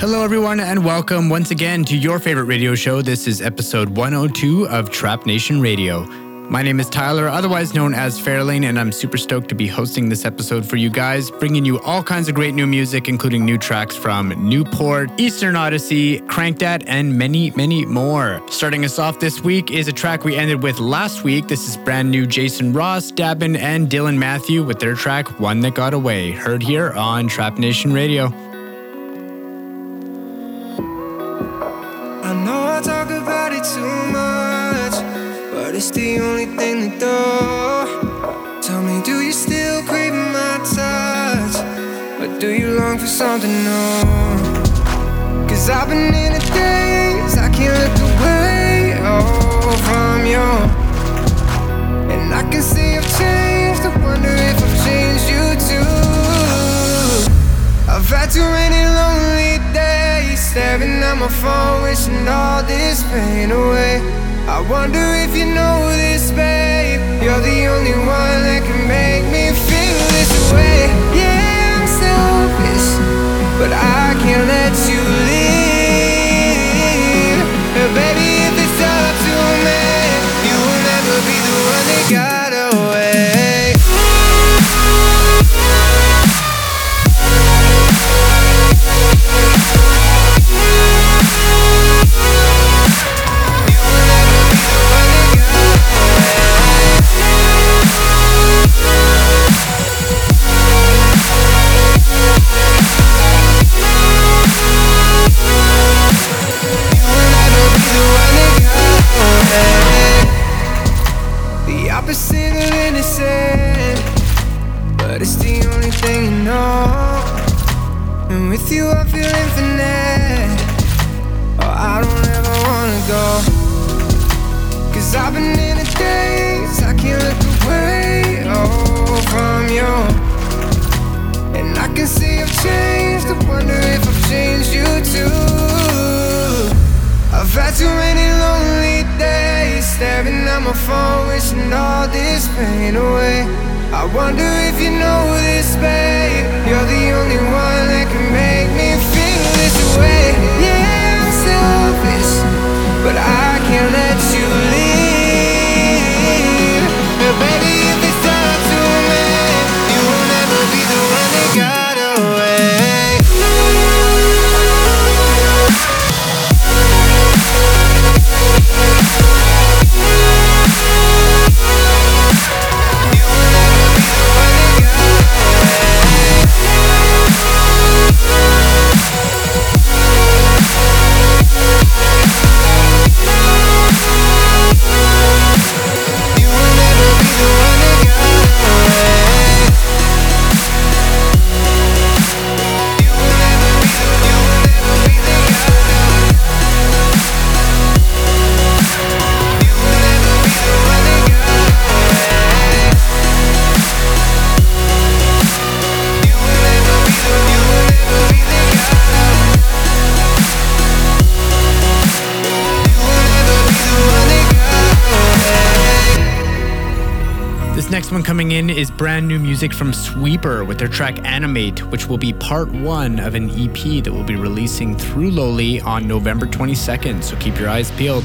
Hello, everyone, and welcome once again to your favorite radio show. This is episode 102 of Trap Nation Radio. My name is Tyler, otherwise known as Fairlane, and I'm super stoked to be hosting this episode for you guys, bringing you all kinds of great new music, including new tracks from Newport, Eastern Odyssey, Crankdat, and many, many more. Starting us off this week is a track we ended with last week. This is brand new Jason Ross, Dabin, and Dylan Matthew with their track One That Got Away, heard here on Trap Nation Radio. It's the only thing that do. Tell me, do you still crave my touch? Or do you long for something new? Cause I've been in a daze, I can't look away oh, from you. And I can see I've changed, I wonder if I've changed you too. I've had too many lonely days, staring at my phone, wishing all this pain away. I wonder if you know this, babe. You're the only one that can make me feel this way. Yeah, I'm selfish, but I can't let you in is brand new music from Sweeper with their track Animate, which will be part one of an EP that will be releasing through Lowly on November 22nd. So keep your eyes peeled.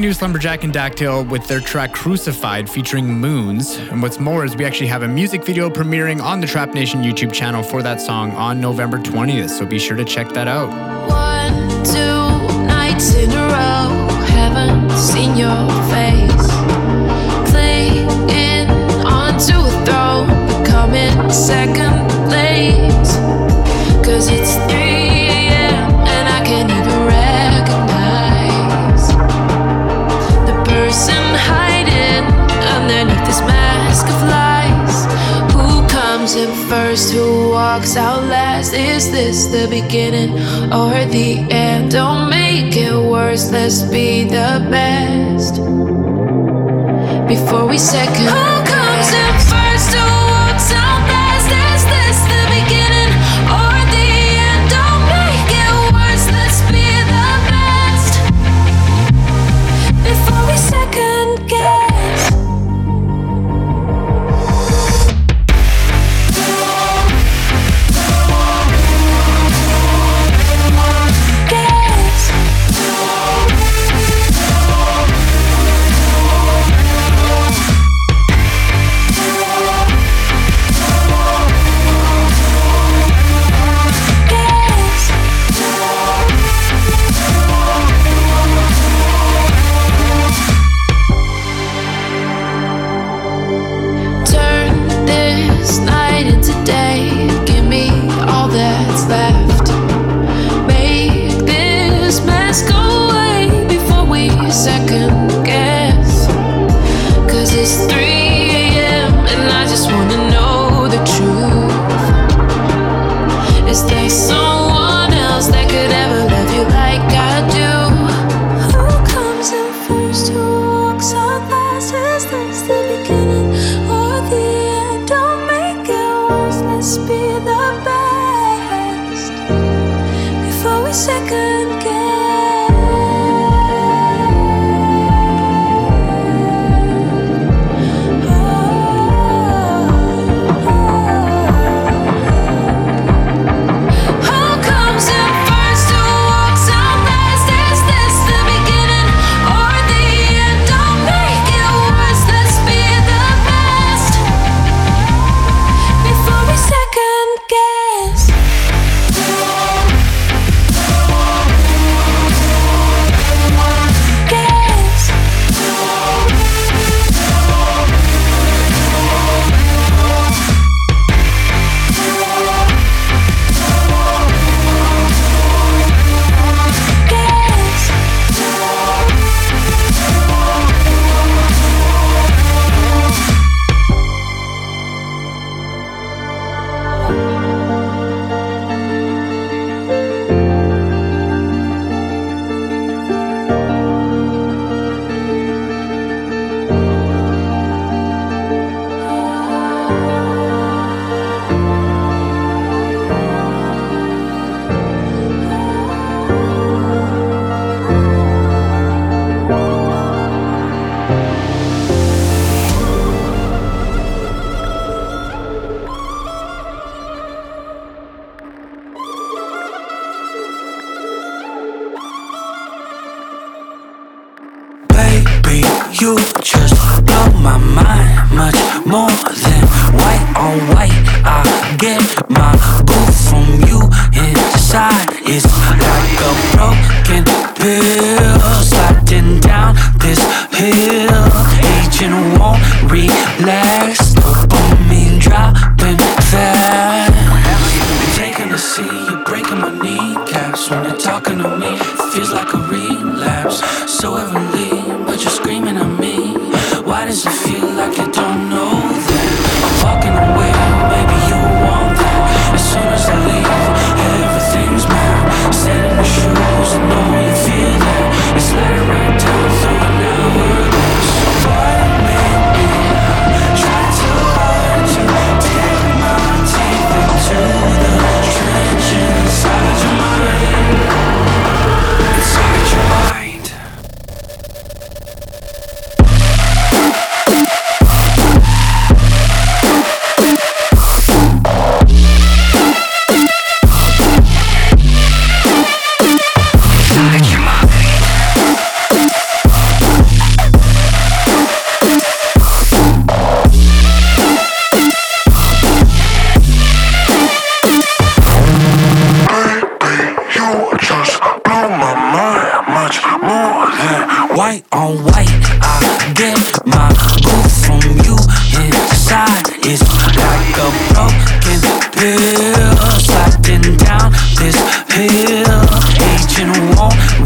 New Slumberjack and Daktyl with their track Crucified featuring Moons. And what's more is we actually have a music video premiering on the Trap Nation YouTube channel for that song on November 20th, so be sure to check that out. One, two nights in a row, haven't seen your face. Onto a throne, second. Cause it's three. Is this the beginning or the end? Don't make it worse, let's be the best. Before we second.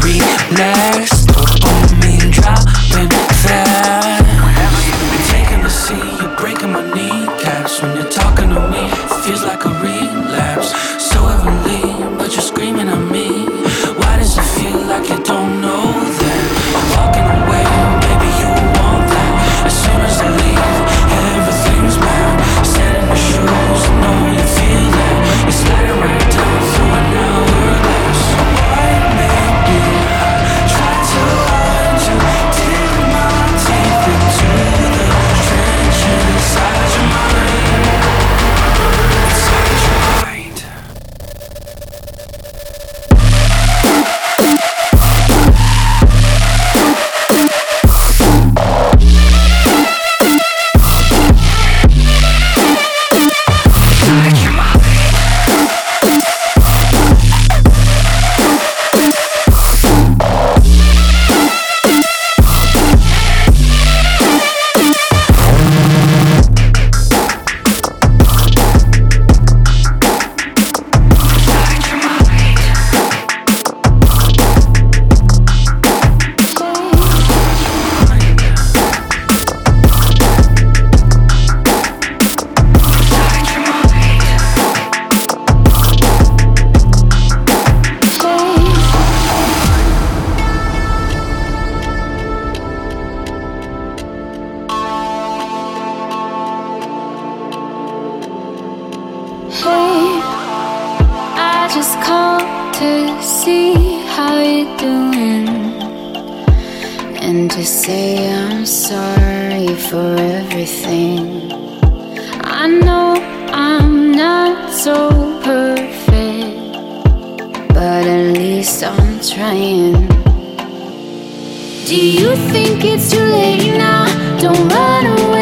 relax so perfect, but at least I'm trying. Do you think it's too late now? Don't run away.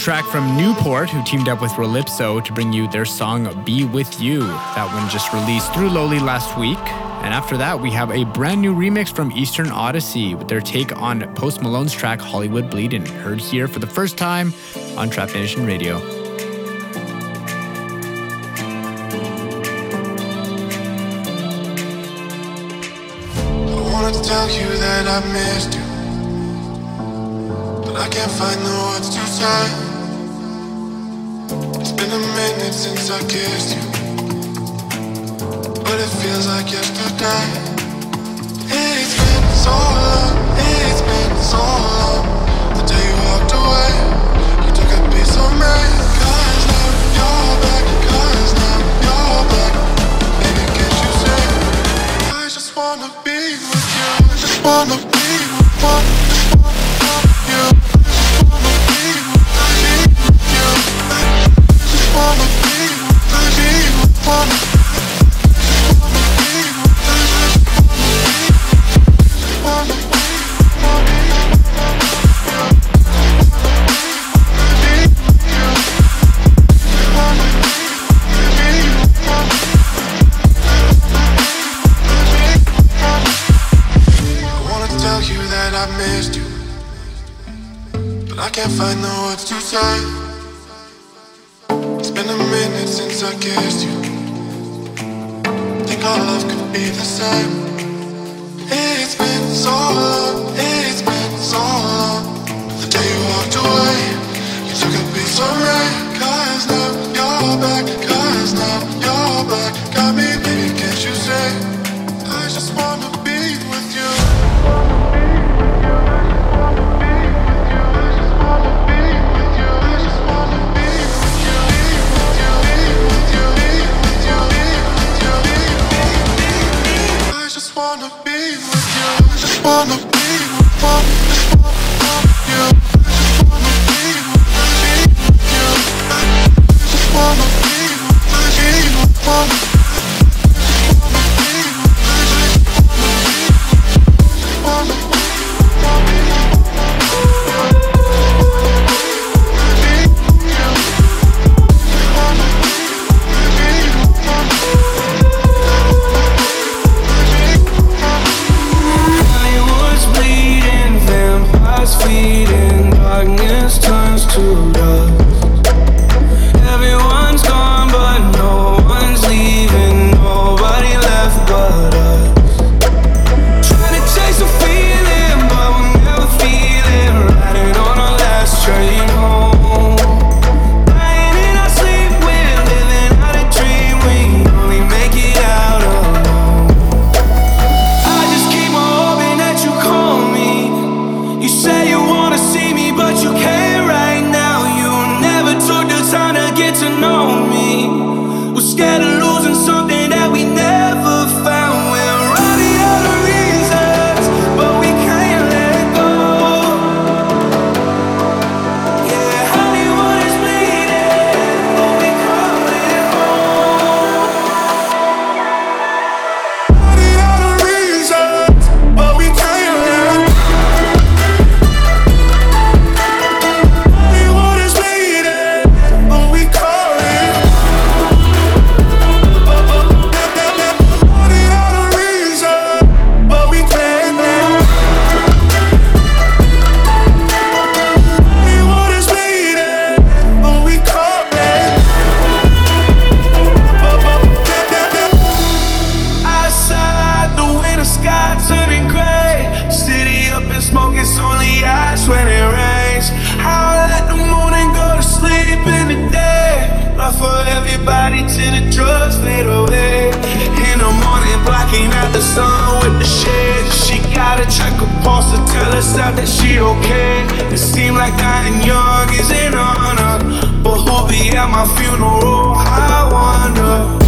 track from Newport, who teamed up with Rolipso to bring you their song Be With You. That one just released through Lowly last week. And after that, we have a brand new remix from Eastern Odyssey with their take on Post Malone's track Hollywood Bleedin', heard here for the first time on Trap Nation Radio. tell you that I missed you, but I can't find the words to say been a minute since I kissed you, but it feels like yesterday. It's been so long, it's been so long. The day you walked away, you took a piece of me. Cause now you're back, cause now you're back. Baby, can't you see? I just wanna be with you, I just wanna be with you. Drugs fade away. In the morning, blocking out the sun with the shade. She got a check a pulse to tell herself that she okay. It seems like dying young is an honor, but who'll be at my funeral? I wonder.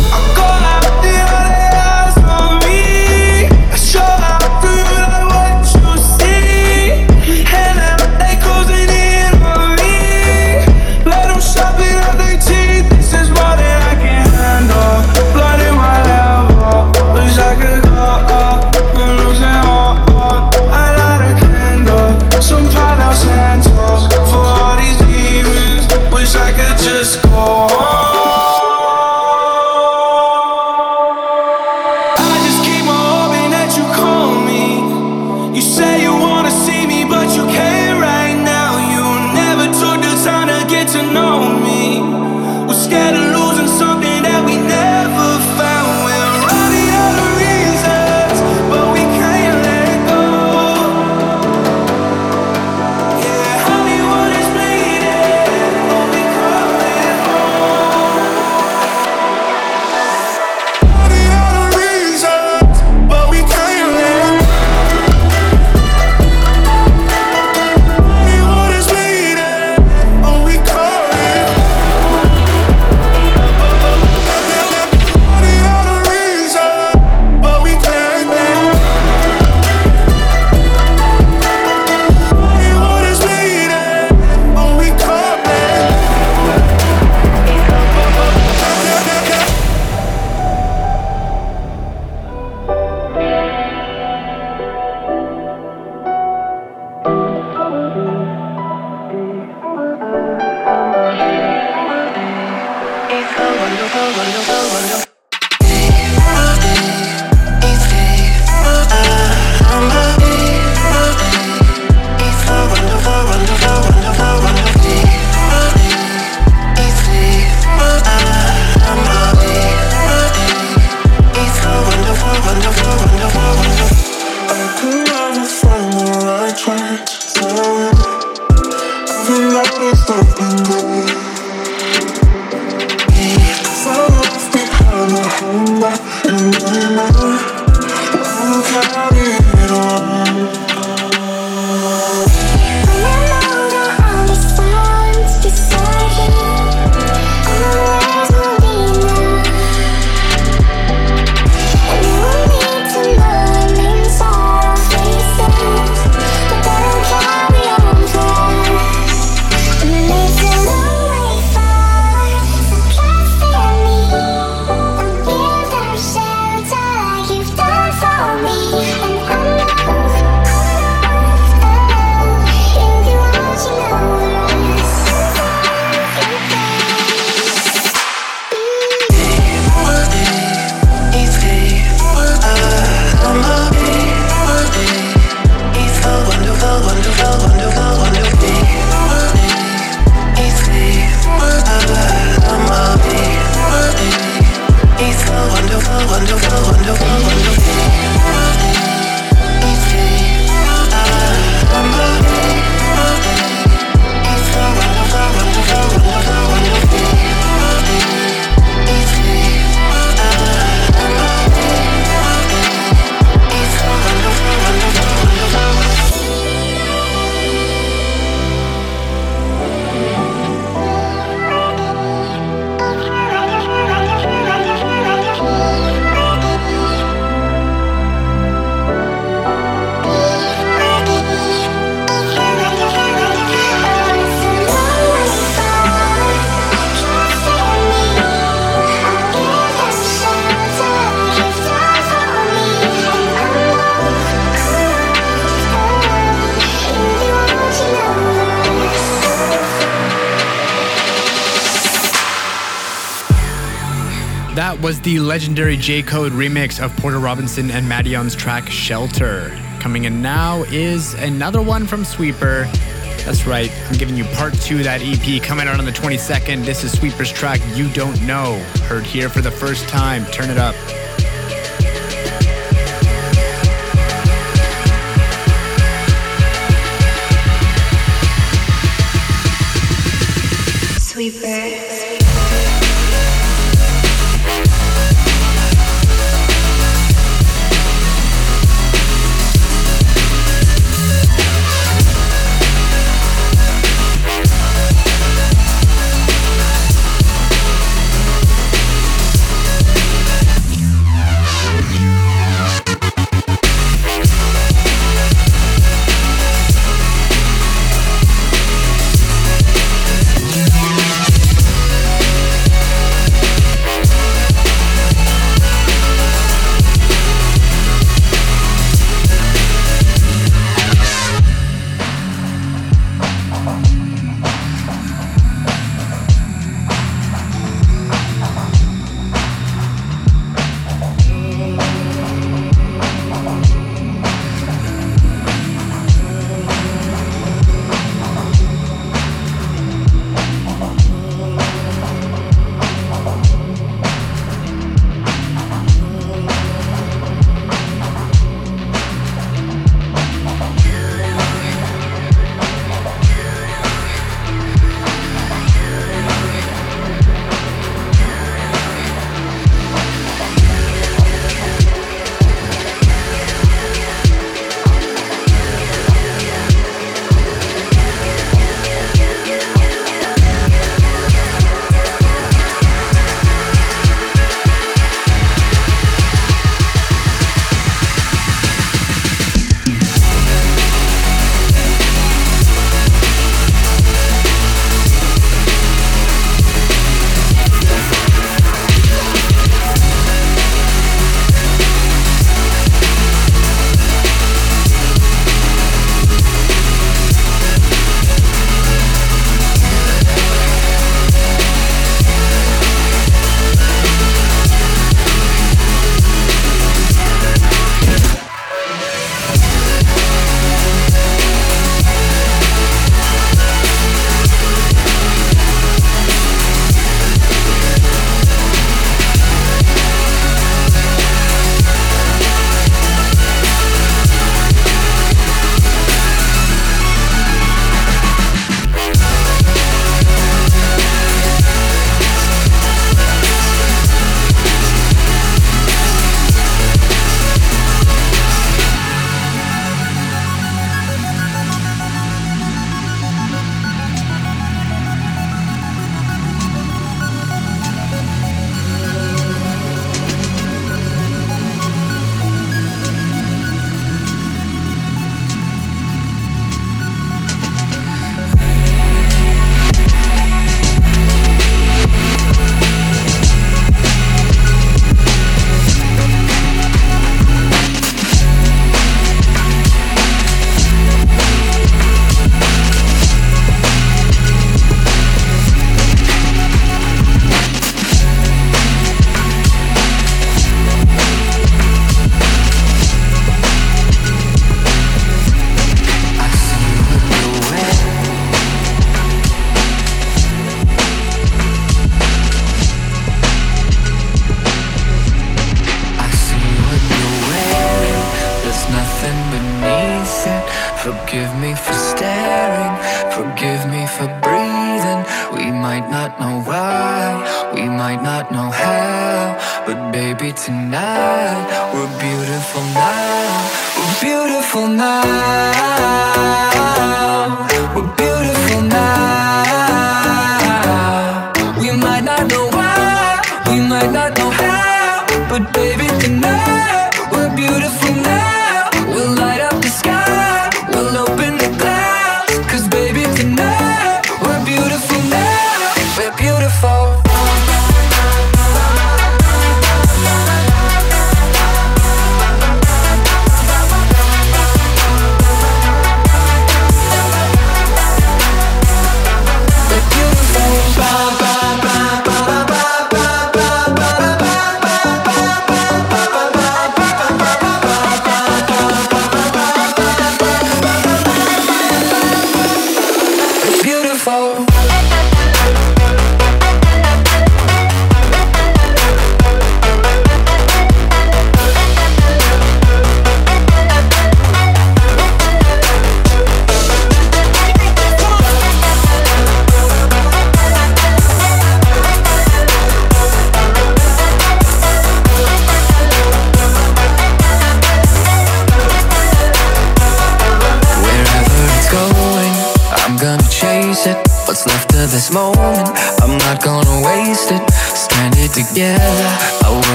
Was the legendary JayKode remix of Porter Robinson and Madeon's track Shelter. Coming in now is another one from Sweeper. That's right, I'm giving you part two of that EP coming out on the 22nd. This is Sweeper's track You Don't Know. Heard here for the first time. Turn it up. Sweeper.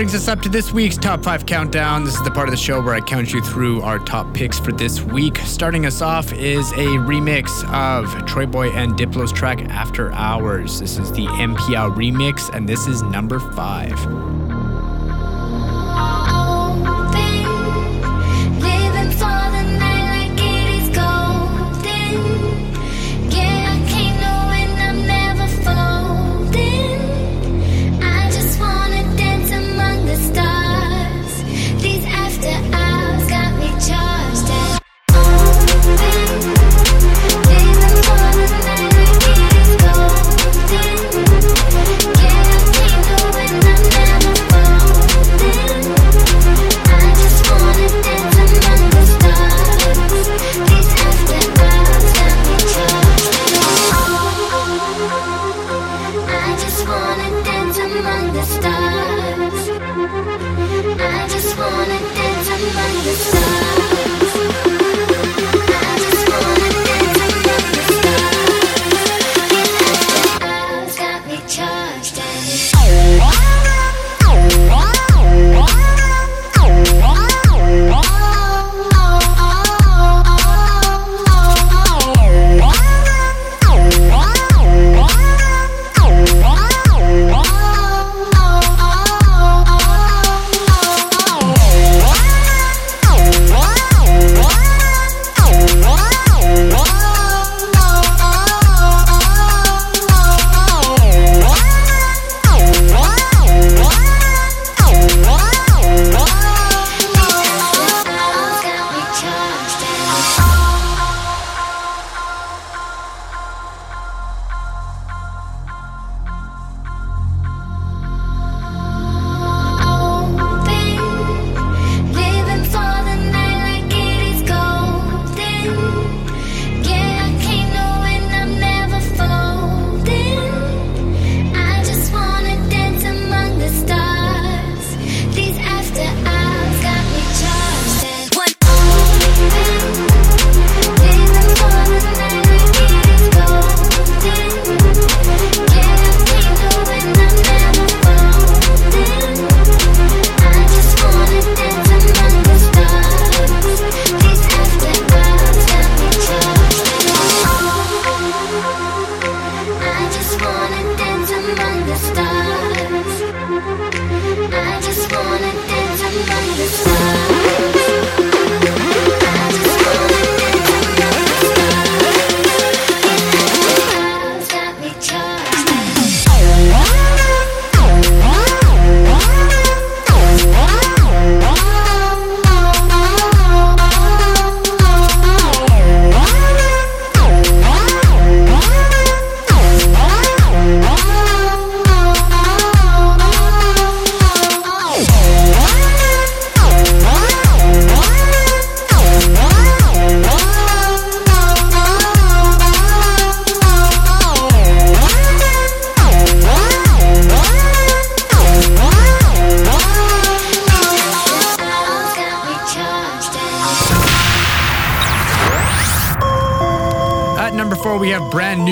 brings us up to this week's top five countdown. This is the part of the show where I count you through our top picks for this week. Starting us off is a remix of Troyboi and Diplo's track After Hours. This is the Empia remix, and this is number five.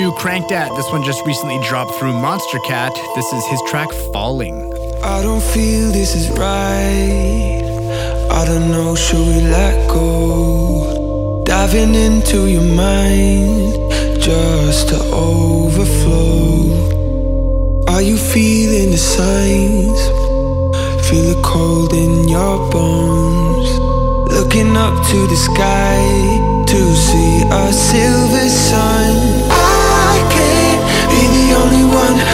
to Crankdat. This one just recently dropped through Monstercat. This is his track Falling. I don't feel this is right. I don't know, should we let go? Diving into your mind just to overflow. Are you feeling the signs? Feel the cold in your bones. Looking up to the sky to see a silver sun.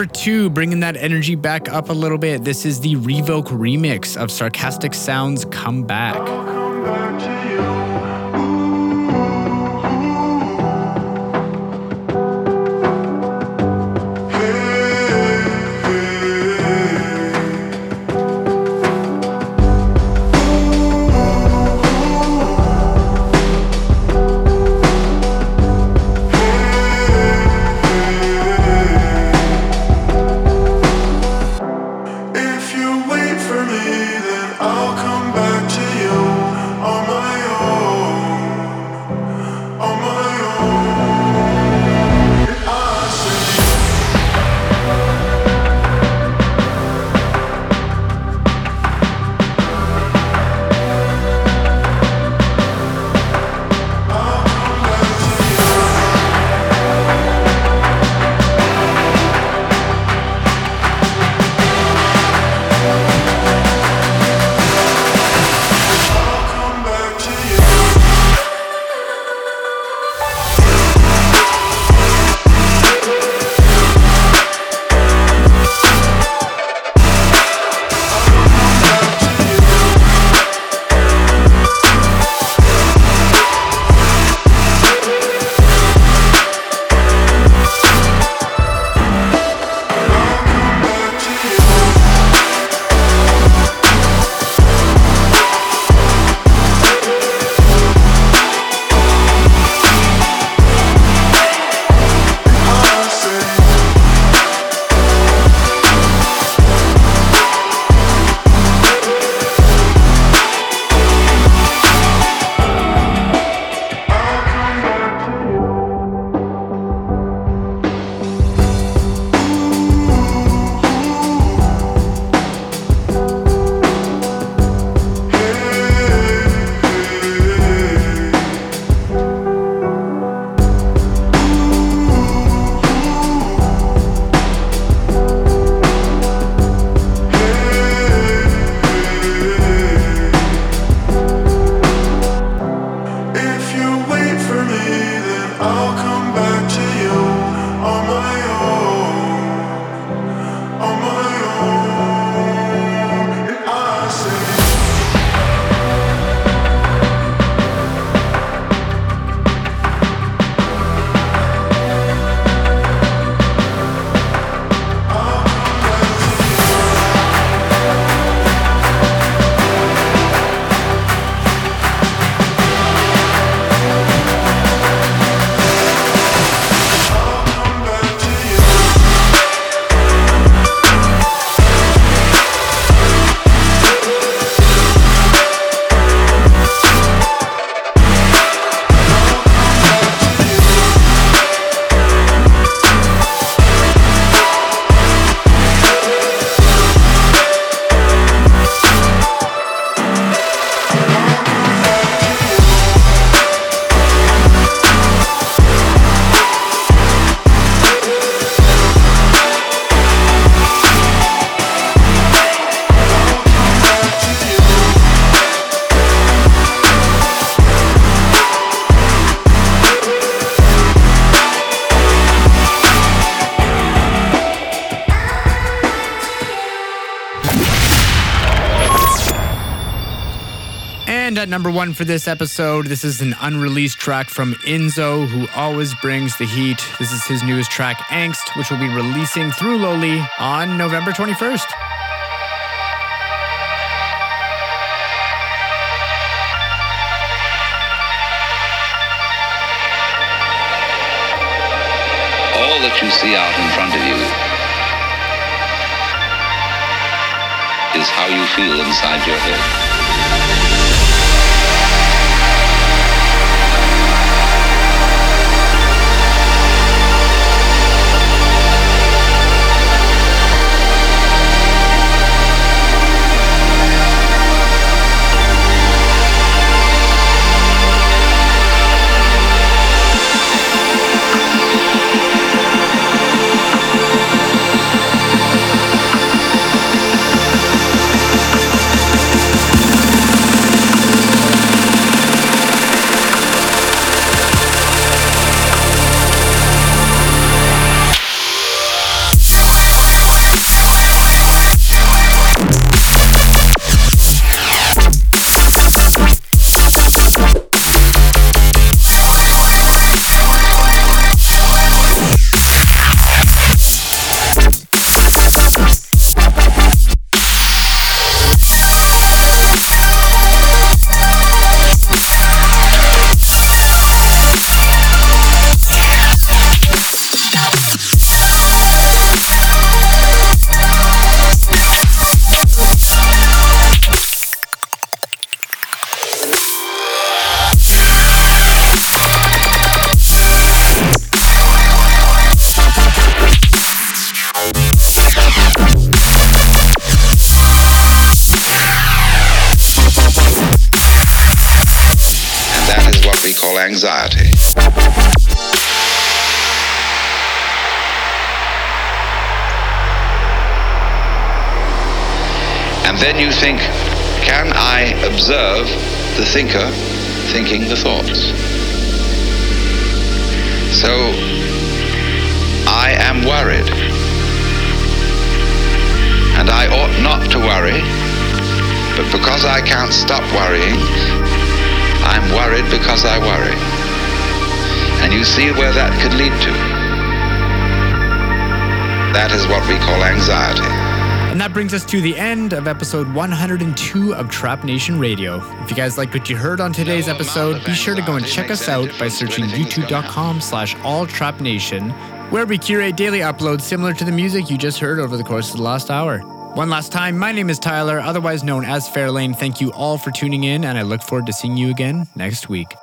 number two, bringing that energy back up a little bit, this is the Revoke remix of Sarcastic Sounds Come Back. One for this episode, this is an unreleased track from Inzo, who always brings the heat. This is his newest track, Angst, which will be releasing through Lowly on November 21st. all that you see out in front of you is how you feel inside your head. Think, can I observe the thinker thinking the thoughts? So I am worried. And I ought not to worry, but because I can't stop worrying, I'm worried because I worry. And you see where that could lead to. That is what we call anxiety. That brings us to the end of episode 102 of Trap Nation Radio. If you guys liked what you heard on today's episode, be sure to go and check us out by searching youtube.com slash alltrapnation, where we curate daily uploads similar to the music you just heard over the course of the last hour. One last time, my name is Tyler, otherwise known as Fairlane. Thank you all for tuning in, and I look forward to seeing you again next week.